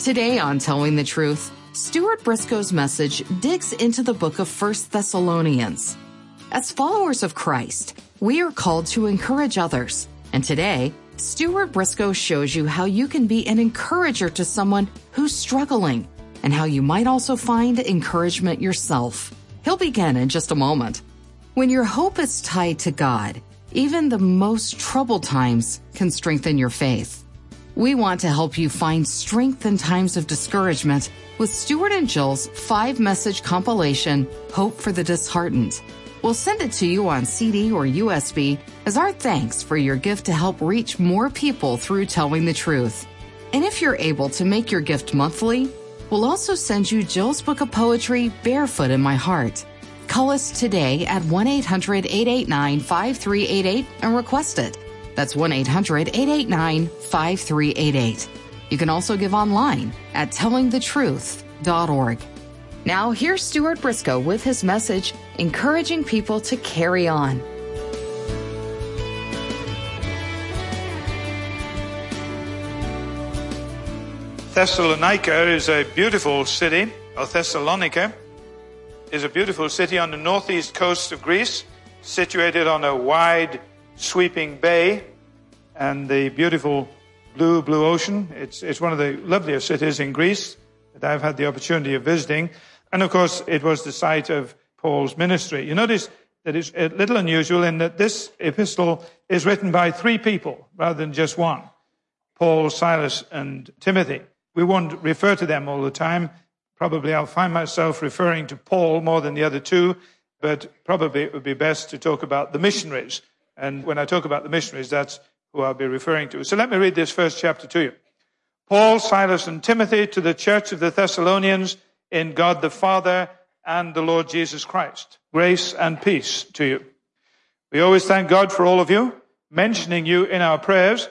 Today on Telling the Truth, Stuart Briscoe's message digs into the book of 1 Thessalonians. As followers of Christ, we are called to encourage others. And today, Stuart Briscoe shows you how you can be an encourager to someone who's struggling and how you might also find encouragement yourself. He'll begin in just a moment. When your hope is tied to God, even the most troubled times can strengthen your faith. We want to help you find strength in times of discouragement with Stuart and Jill's five message compilation, Hope for the Disheartened. We'll send it to you on CD or USB as our thanks for your gift to help reach more people through telling the truth. And if you're able to make your gift monthly, we'll also send you Jill's book of poetry, Barefoot in My Heart. Call us today at 1 800 889 5388 and request it. That's 1 800 889 5388. You can also give online at tellingthetruth.org. Now, here's Stuart Briscoe with his message encouraging people to carry on. Thessalonica is a beautiful city, or Thessalonica is a beautiful city on the northeast coast of Greece, situated on a wide, sweeping bay and the beautiful blue, blue ocean. It's, it's one of the loveliest cities in Greece that I've had the opportunity of visiting. And of course, it was the site of Paul's ministry. You notice that it's a little unusual in that this epistle is written by three people rather than just one. Paul, Silas, and Timothy. We won't refer to them all the time. Probably I'll find myself referring to Paul more than the other two, but probably it would be best to talk about the missionaries. And when I talk about the missionaries, that's who I'll be referring to. So let me read this first chapter to you. Paul, Silas, and Timothy to the church of the Thessalonians in God the Father and the Lord Jesus Christ. Grace and peace to you. We always thank God for all of you, mentioning you in our prayers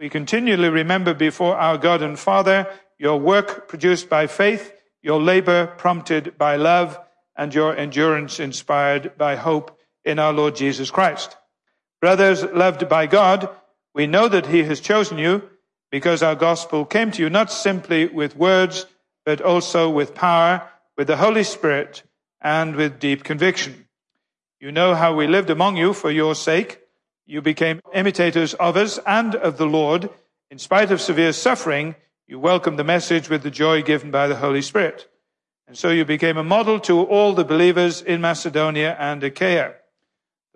we continually remember before our God and Father your work produced by faith, your labor prompted by love, and your endurance inspired by hope in our Lord Jesus Christ. Brothers loved by God, we know that He has chosen you because our gospel came to you not simply with words, but also with power, with the Holy Spirit, and with deep conviction. You know how we lived among you for your sake you became imitators of us and of the Lord. In spite of severe suffering, you welcomed the message with the joy given by the Holy Spirit. And so you became a model to all the believers in Macedonia and Achaia.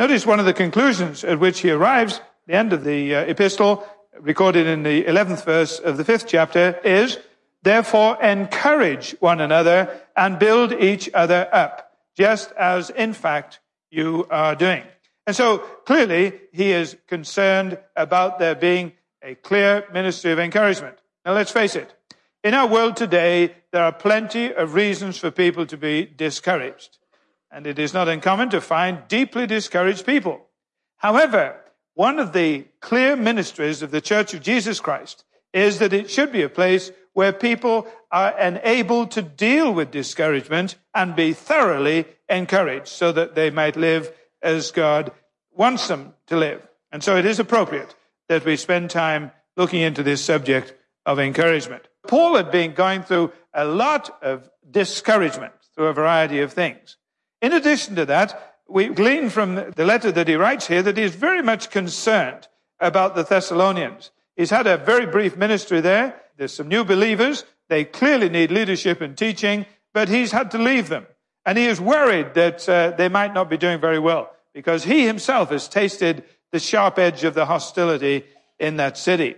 Notice one of the conclusions at which he arrives, the end of the uh, epistle, recorded in the 11th verse of the fifth chapter, is, therefore encourage one another and build each other up, just as in fact you are doing. And so clearly he is concerned about there being a clear ministry of encouragement. Now let's face it. In our world today, there are plenty of reasons for people to be discouraged. And it is not uncommon to find deeply discouraged people. However, one of the clear ministries of the Church of Jesus Christ is that it should be a place where people are enabled to deal with discouragement and be thoroughly encouraged so that they might live as God wants them to live. And so it is appropriate that we spend time looking into this subject of encouragement. Paul had been going through a lot of discouragement through a variety of things. In addition to that, we glean from the letter that he writes here that he is very much concerned about the Thessalonians. He's had a very brief ministry there. There's some new believers. They clearly need leadership and teaching, but he's had to leave them. And he is worried that uh, they might not be doing very well because he himself has tasted the sharp edge of the hostility in that city.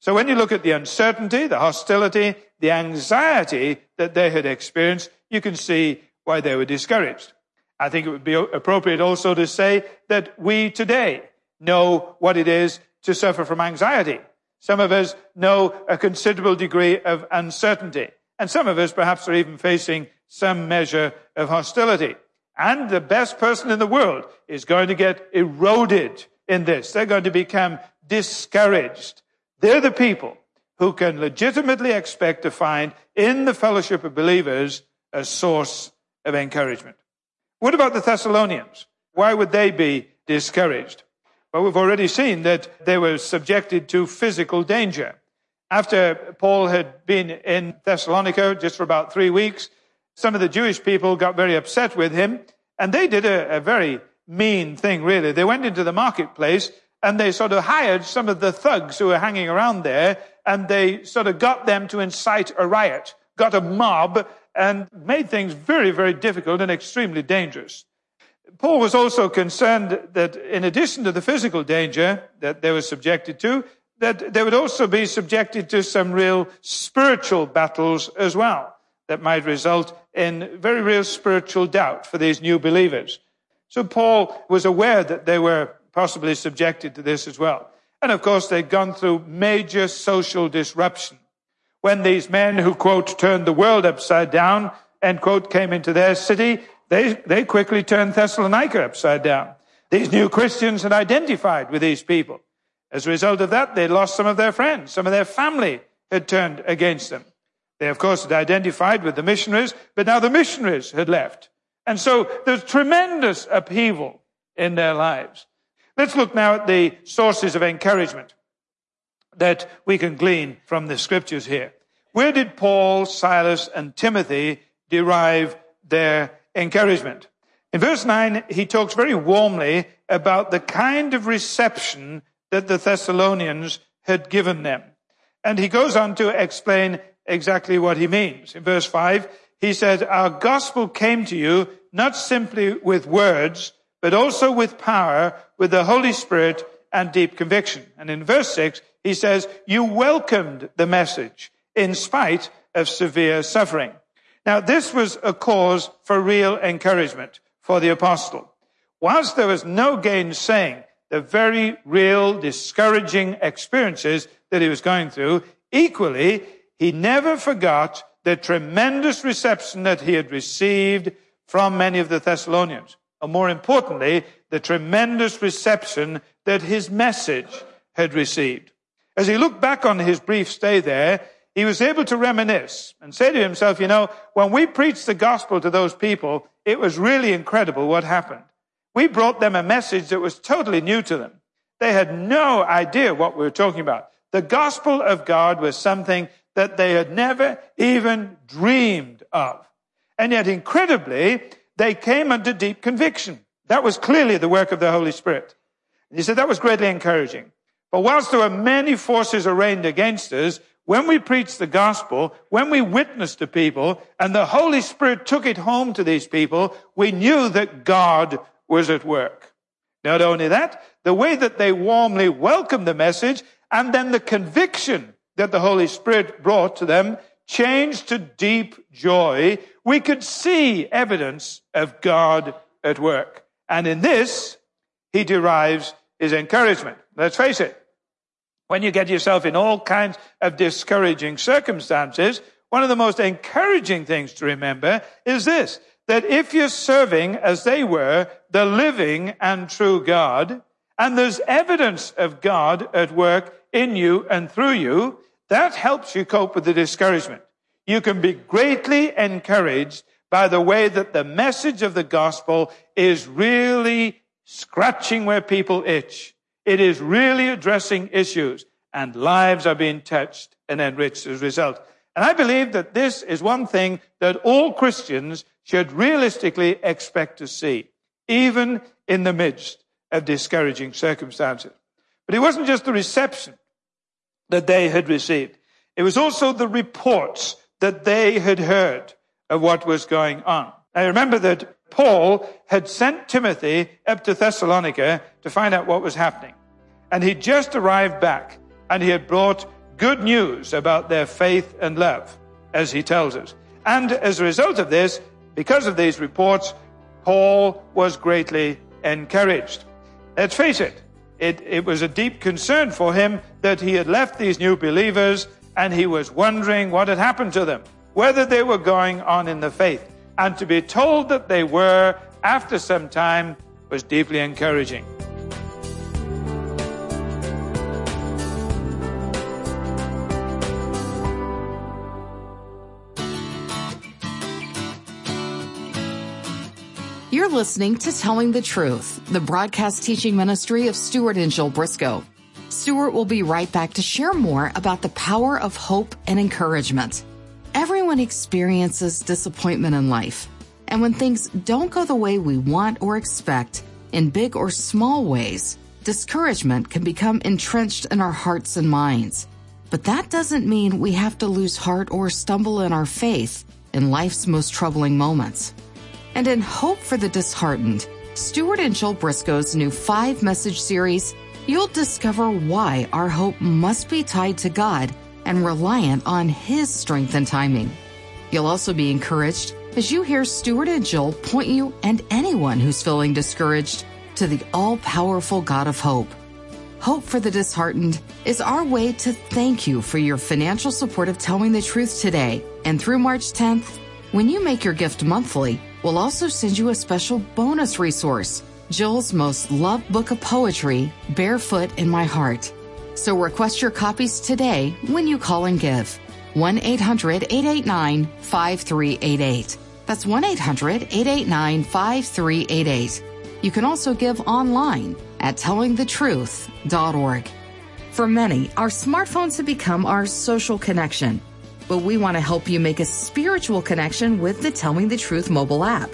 So when you look at the uncertainty, the hostility, the anxiety that they had experienced, you can see why they were discouraged. I think it would be appropriate also to say that we today know what it is to suffer from anxiety. Some of us know a considerable degree of uncertainty. And some of us perhaps are even facing some measure of hostility. And the best person in the world is going to get eroded in this. They're going to become discouraged. They're the people who can legitimately expect to find in the fellowship of believers a source of encouragement. What about the Thessalonians? Why would they be discouraged? Well, we've already seen that they were subjected to physical danger. After Paul had been in Thessalonica just for about three weeks, some of the Jewish people got very upset with him, and they did a, a very mean thing, really. They went into the marketplace and they sort of hired some of the thugs who were hanging around there, and they sort of got them to incite a riot, got a mob, and made things very, very difficult and extremely dangerous. Paul was also concerned that in addition to the physical danger that they were subjected to, that they would also be subjected to some real spiritual battles as well that might result in very real spiritual doubt for these new believers. So Paul was aware that they were possibly subjected to this as well. And of course, they'd gone through major social disruption. When these men who, quote, turned the world upside down, end quote, came into their city, they, they quickly turned Thessalonica upside down. These new Christians had identified with these people. As a result of that, they lost some of their friends. Some of their family had turned against them. They, of course, had identified with the missionaries, but now the missionaries had left. And so there's tremendous upheaval in their lives. Let's look now at the sources of encouragement that we can glean from the scriptures here. Where did Paul, Silas, and Timothy derive their encouragement? In verse 9, he talks very warmly about the kind of reception that the Thessalonians had given them. And he goes on to explain exactly what he means. In verse 5, he said, Our gospel came to you not simply with words, but also with power, with the Holy Spirit and deep conviction. And in verse 6, he says, You welcomed the message in spite of severe suffering. Now, this was a cause for real encouragement for the apostle. Whilst there was no gainsaying the very real discouraging experiences that he was going through, equally, he never forgot the tremendous reception that he had received from many of the Thessalonians. Or more importantly, the tremendous reception that his message had received. As he looked back on his brief stay there, he was able to reminisce and say to himself, you know, when we preached the gospel to those people, it was really incredible what happened. We brought them a message that was totally new to them. They had no idea what we were talking about. The gospel of God was something that they had never even dreamed of. And yet, incredibly, they came under deep conviction. That was clearly the work of the Holy Spirit. And he said that was greatly encouraging. But whilst there were many forces arrayed against us, when we preached the gospel, when we witnessed to people, and the Holy Spirit took it home to these people, we knew that God was at work. Not only that, the way that they warmly welcomed the message, and then the conviction that the Holy Spirit brought to them changed to deep joy. We could see evidence of God at work. And in this, he derives his encouragement. Let's face it. When you get yourself in all kinds of discouraging circumstances, one of the most encouraging things to remember is this, that if you're serving as they were, the living and true God, and there's evidence of God at work in you and through you, that helps you cope with the discouragement. You can be greatly encouraged by the way that the message of the gospel is really scratching where people itch. It is really addressing issues and lives are being touched and enriched as a result. And I believe that this is one thing that all Christians should realistically expect to see, even in the midst of discouraging circumstances. But it wasn't just the reception that they had received. It was also the reports that they had heard of what was going on. I remember that Paul had sent Timothy up to Thessalonica to find out what was happening. And he'd just arrived back and he had brought good news about their faith and love, as he tells us. And as a result of this, because of these reports, Paul was greatly encouraged. Let's face it, it, it was a deep concern for him that he had left these new believers and he was wondering what had happened to them, whether they were going on in the faith. And to be told that they were after some time was deeply encouraging. You're listening to Telling the Truth, the broadcast teaching ministry of Stuart and Jill Briscoe. Stuart will be right back to share more about the power of hope and encouragement. Everyone experiences disappointment in life. And when things don't go the way we want or expect, in big or small ways, discouragement can become entrenched in our hearts and minds. But that doesn't mean we have to lose heart or stumble in our faith in life's most troubling moments. And in Hope for the Disheartened, Stuart and Jill Briscoe's new five message series, you'll discover why our hope must be tied to God and reliant on His strength and timing. You'll also be encouraged as you hear Stuart and Jill point you and anyone who's feeling discouraged to the all powerful God of hope. Hope for the Disheartened is our way to thank you for your financial support of telling the truth today. And through March 10th, when you make your gift monthly, we'll also send you a special bonus resource Jill's most loved book of poetry, Barefoot in My Heart. So request your copies today when you call and give. 1 800 889 5388. That's 1 800 889 5388. You can also give online at tellingthetruth.org. For many, our smartphones have become our social connection, but we want to help you make a spiritual connection with the Telling the Truth mobile app.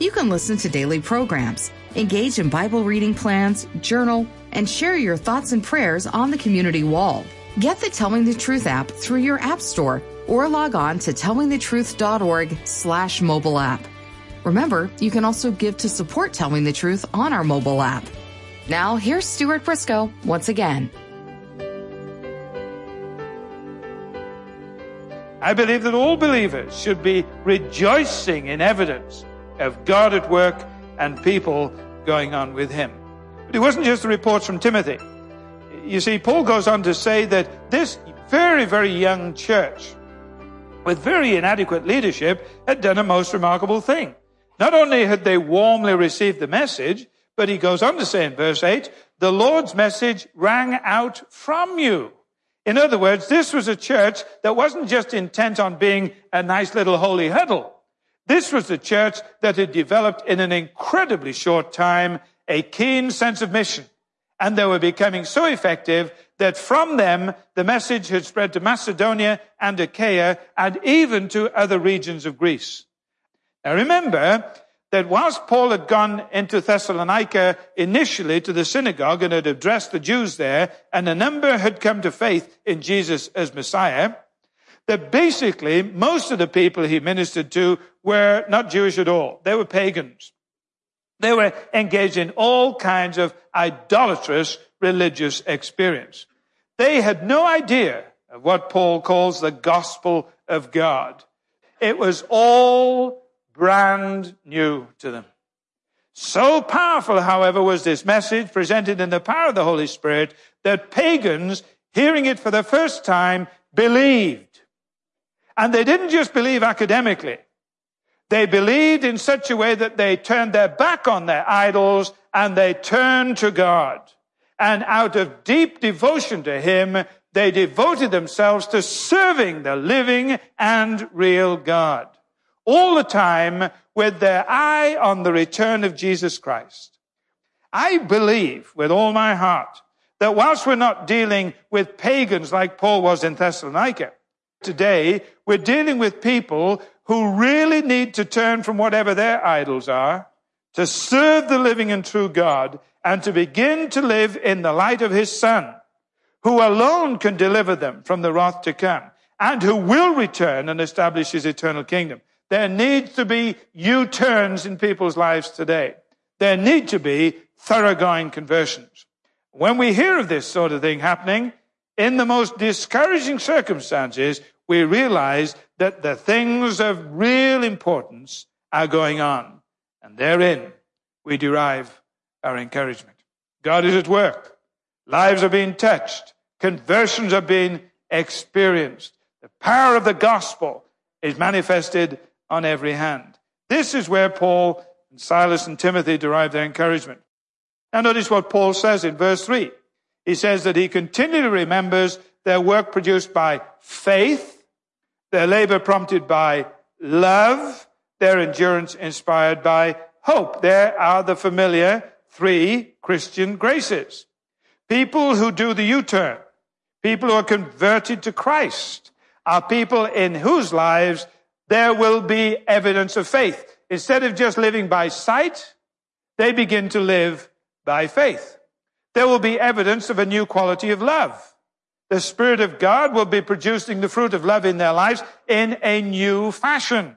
You can listen to daily programs, engage in Bible reading plans, journal, and share your thoughts and prayers on the community wall. Get the Telling the Truth app through your app store or log on to tellingthetruth.org slash mobile app. Remember, you can also give to support Telling the Truth on our mobile app. Now, here's Stuart Briscoe once again. I believe that all believers should be rejoicing in evidence of God at work and people going on with Him. But it wasn't just the reports from Timothy. You see, Paul goes on to say that this very, very young church with very inadequate leadership had done a most remarkable thing. Not only had they warmly received the message, but he goes on to say in verse 8, the Lord's message rang out from you. In other words, this was a church that wasn't just intent on being a nice little holy huddle. This was a church that had developed in an incredibly short time a keen sense of mission. And they were becoming so effective that from them the message had spread to Macedonia and Achaia and even to other regions of Greece. Now remember that whilst Paul had gone into Thessalonica initially to the synagogue and had addressed the Jews there, and a number had come to faith in Jesus as Messiah, that basically most of the people he ministered to were not Jewish at all. They were pagans. They were engaged in all kinds of idolatrous religious experience. They had no idea of what Paul calls the gospel of God. It was all brand new to them. So powerful, however, was this message presented in the power of the Holy Spirit that pagans, hearing it for the first time, believed. And they didn't just believe academically. They believed in such a way that they turned their back on their idols and they turned to God. And out of deep devotion to Him, they devoted themselves to serving the living and real God. All the time with their eye on the return of Jesus Christ. I believe with all my heart that whilst we're not dealing with pagans like Paul was in Thessalonica, today we're dealing with people who really need to turn from whatever their idols are to serve the living and true God and to begin to live in the light of his son, who alone can deliver them from the wrath to come and who will return and establish his eternal kingdom. There needs to be U-turns in people's lives today. There need to be thoroughgoing conversions. When we hear of this sort of thing happening, in the most discouraging circumstances, we realize that the things of real importance are going on. And therein we derive our encouragement. God is at work. Lives are being touched. Conversions are being experienced. The power of the gospel is manifested on every hand. This is where Paul and Silas and Timothy derive their encouragement. Now notice what Paul says in verse 3. He says that he continually remembers their work produced by faith, their labor prompted by love, their endurance inspired by hope. There are the familiar three Christian graces. People who do the U-turn, people who are converted to Christ, are people in whose lives there will be evidence of faith. Instead of just living by sight, they begin to live by faith. There will be evidence of a new quality of love. The Spirit of God will be producing the fruit of love in their lives in a new fashion.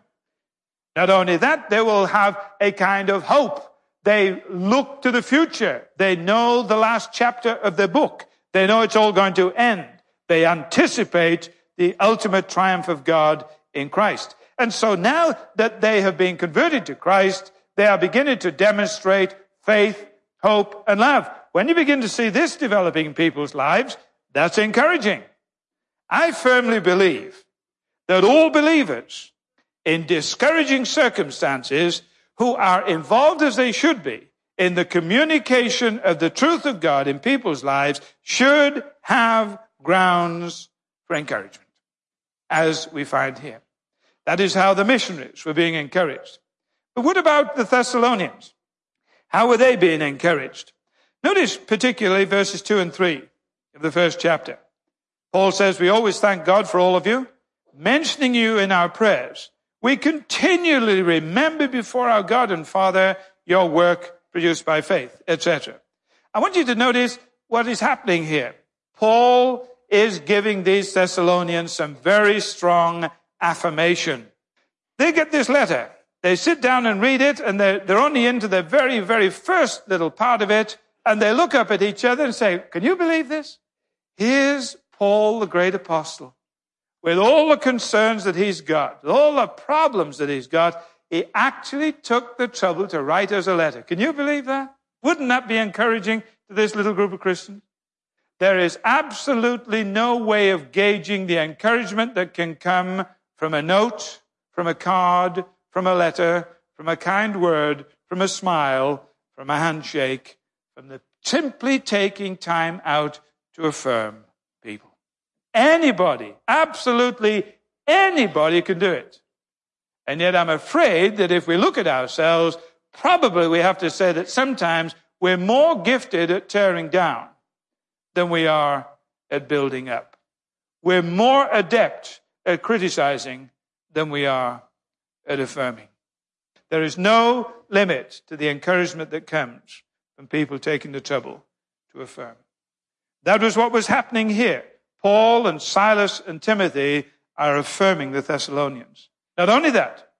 Not only that, they will have a kind of hope. They look to the future. They know the last chapter of the book. They know it's all going to end. They anticipate the ultimate triumph of God in Christ. And so now that they have been converted to Christ, they are beginning to demonstrate faith, hope, and love. When you begin to see this developing in people's lives, that's encouraging. I firmly believe that all believers in discouraging circumstances who are involved as they should be in the communication of the truth of God in people's lives should have grounds for encouragement, as we find here. That is how the missionaries were being encouraged. But what about the Thessalonians? How were they being encouraged? Notice particularly verses 2 and 3 of the first chapter. Paul says, We always thank God for all of you, mentioning you in our prayers. We continually remember before our God and Father your work produced by faith, etc. I want you to notice what is happening here. Paul is giving these Thessalonians some very strong affirmation. They get this letter. They sit down and read it, and they're, they're only into the very, very first little part of it, and they look up at each other and say, Can you believe this? Here's Paul, the great apostle, with all the concerns that he's got, all the problems that he's got. He actually took the trouble to write us a letter. Can you believe that? Wouldn't that be encouraging to this little group of Christians? There is absolutely no way of gauging the encouragement that can come from a note, from a card, from a letter, from a kind word, from a smile, from a handshake, from the simply taking time out to affirm people. Anybody, absolutely anybody can do it. And yet I'm afraid that if we look at ourselves, probably we have to say that sometimes we're more gifted at tearing down than we are at building up. We're more adept at criticizing than we are at affirming. There is no limit to the encouragement that comes from people taking the trouble to affirm. That was what was happening here. Paul and Silas and Timothy are affirming the Thessalonians. Not only that,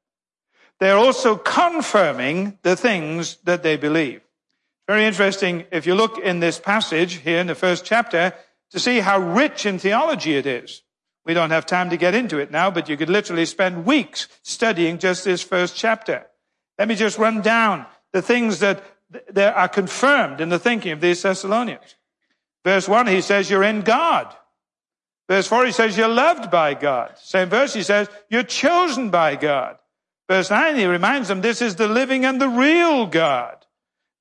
they're also confirming the things that they believe. Very interesting if you look in this passage here in the first chapter to see how rich in theology it is. We don't have time to get into it now, but you could literally spend weeks studying just this first chapter. Let me just run down the things that that are confirmed in the thinking of these Thessalonians. Verse 1, he says, You're in God. Verse 4, he says, You're loved by God. Same verse, he says, You're chosen by God. Verse 9, he reminds them, This is the living and the real God.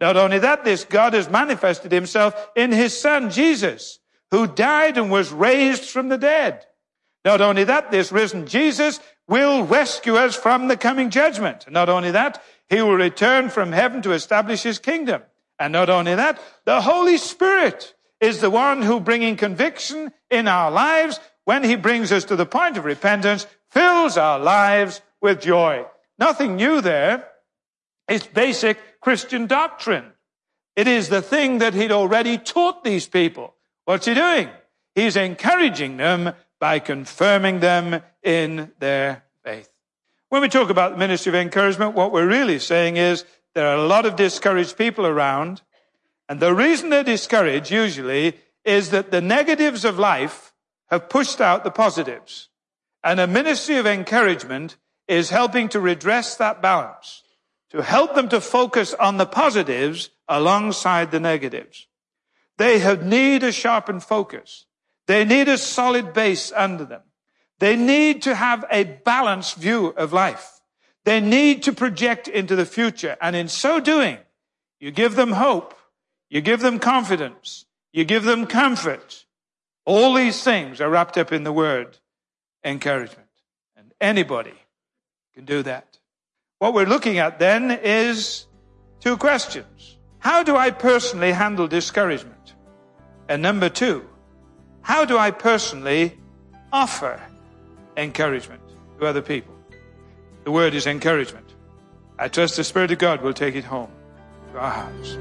Not only that, this God has manifested himself in his son, Jesus, who died and was raised from the dead. Not only that, this risen Jesus will rescue us from the coming judgment. Not only that, he will return from heaven to establish his kingdom. And not only that, the Holy Spirit is the one who bringing conviction in our lives when he brings us to the point of repentance, fills our lives with joy. Nothing new there. It's basic Christian doctrine. It is the thing that he'd already taught these people. What's he doing? He's encouraging them by confirming them in their faith. When we talk about the ministry of encouragement, what we're really saying is there are a lot of discouraged people around. And the reason they're discouraged usually is that the negatives of life have pushed out the positives. And a ministry of encouragement is helping to redress that balance, to help them to focus on the positives alongside the negatives. They have need a sharpened focus. They need a solid base under them. They need to have a balanced view of life. They need to project into the future. And in so doing, you give them hope. You give them confidence. You give them comfort. All these things are wrapped up in the word encouragement. And anybody can do that. What we're looking at then is two questions. How do I personally handle discouragement? And number two, how do I personally offer encouragement to other people? The word is encouragement. I trust the Spirit of God will take it home to our hearts.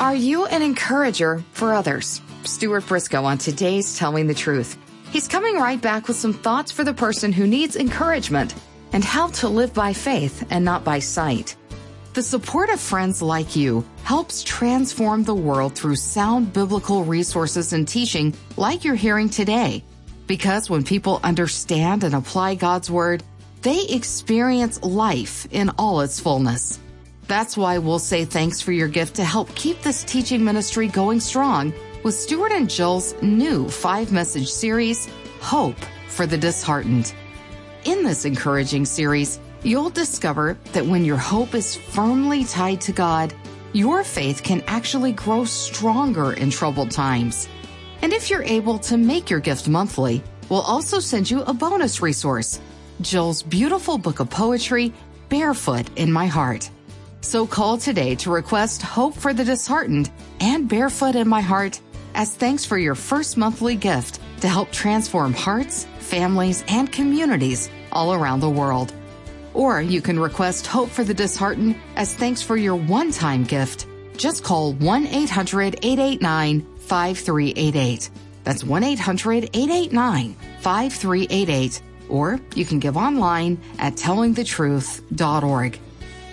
Are you an encourager for others? Stuart Briscoe on today's Telling the Truth. He's coming right back with some thoughts for the person who needs encouragement and how to live by faith and not by sight. The support of friends like you helps transform the world through sound biblical resources and teaching like you're hearing today. Because when people understand and apply God's Word, they experience life in all its fullness. That's why we'll say thanks for your gift to help keep this teaching ministry going strong with Stuart and Jill's new five message series, Hope for the Disheartened. In this encouraging series, you'll discover that when your hope is firmly tied to God, your faith can actually grow stronger in troubled times. And if you're able to make your gift monthly, we'll also send you a bonus resource Jill's beautiful book of poetry, Barefoot in My Heart. So call today to request Hope for the Disheartened and Barefoot in My Heart as thanks for your first monthly gift to help transform hearts, families, and communities all around the world. Or you can request Hope for the Disheartened as thanks for your one time gift. Just call 1 800 889 5388. That's 1 800 889 5388. Or you can give online at tellingthetruth.org.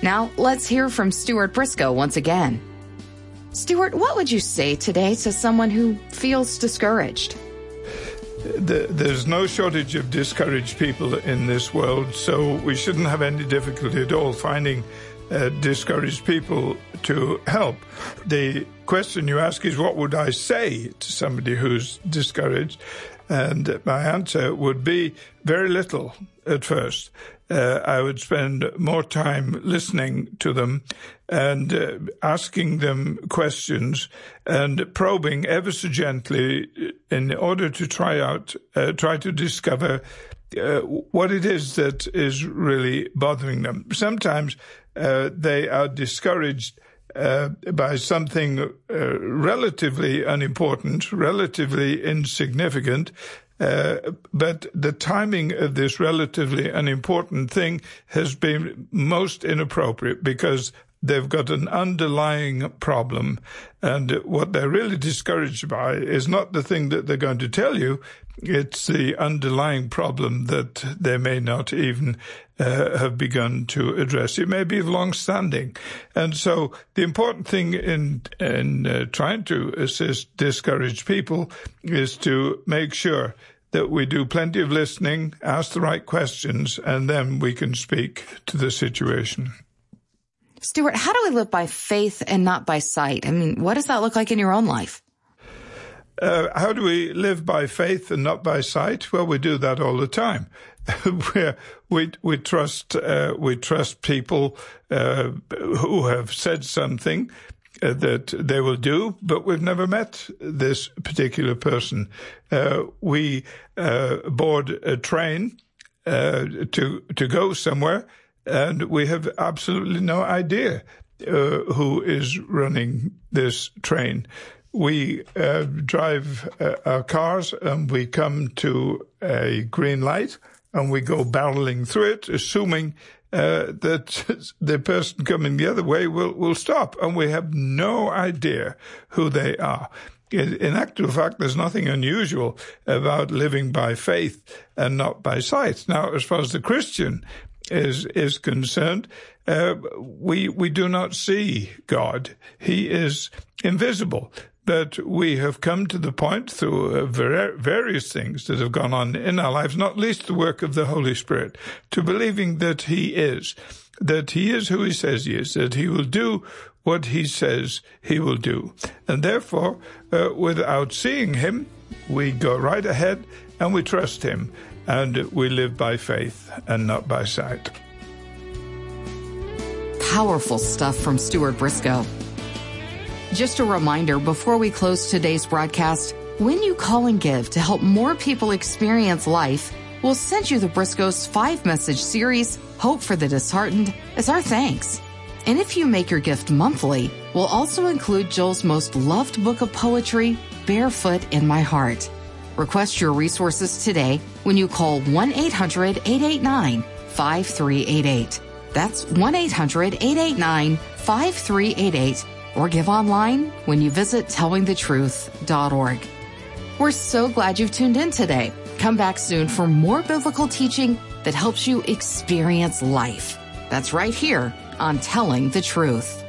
Now, let's hear from Stuart Briscoe once again. Stuart, what would you say today to someone who feels discouraged? There's no shortage of discouraged people in this world, so we shouldn't have any difficulty at all finding uh, discouraged people to help. The question you ask is, what would I say to somebody who's discouraged? And my answer would be very little at first uh, I would spend more time listening to them and uh, asking them questions and probing ever so gently in order to try out, uh, try to discover uh, what it is that is really bothering them. Sometimes uh, they are discouraged. Uh, by something uh, relatively unimportant, relatively insignificant, uh, but the timing of this relatively unimportant thing has been most inappropriate because they've got an underlying problem. And what they're really discouraged by is not the thing that they're going to tell you. It's the underlying problem that they may not even uh, have begun to address. It may be long standing. And so the important thing in, in uh, trying to assist discouraged people is to make sure that we do plenty of listening, ask the right questions, and then we can speak to the situation. Stuart, how do we live by faith and not by sight? I mean, what does that look like in your own life? Uh, how do we live by faith and not by sight? Well, we do that all the time. we we we trust uh, we trust people uh, who have said something uh, that they will do, but we've never met this particular person. Uh, we uh, board a train uh, to to go somewhere, and we have absolutely no idea uh, who is running this train. We uh, drive our cars and we come to a green light and we go barreling through it, assuming uh, that the person coming the other way will, will stop. And we have no idea who they are. In actual fact, there's nothing unusual about living by faith and not by sight. Now, as far as the Christian is is concerned, uh, we we do not see God. He is invisible. But we have come to the point through uh, various things that have gone on in our lives, not least the work of the Holy Spirit, to believing that He is, that He is who He says He is, that He will do what He says He will do. And therefore, uh, without seeing Him, we go right ahead and we trust Him and we live by faith and not by sight. Powerful stuff from Stuart Briscoe. Just a reminder before we close today's broadcast, when you call and give to help more people experience life, we'll send you the Briscoe's five message series, Hope for the Disheartened, as our thanks. And if you make your gift monthly, we'll also include Jill's most loved book of poetry, Barefoot in My Heart. Request your resources today when you call 1 800 889 5388. That's 1 800 889 5388 or give online when you visit tellingthetruth.org. We're so glad you've tuned in today. Come back soon for more biblical teaching that helps you experience life. That's right here on Telling the Truth.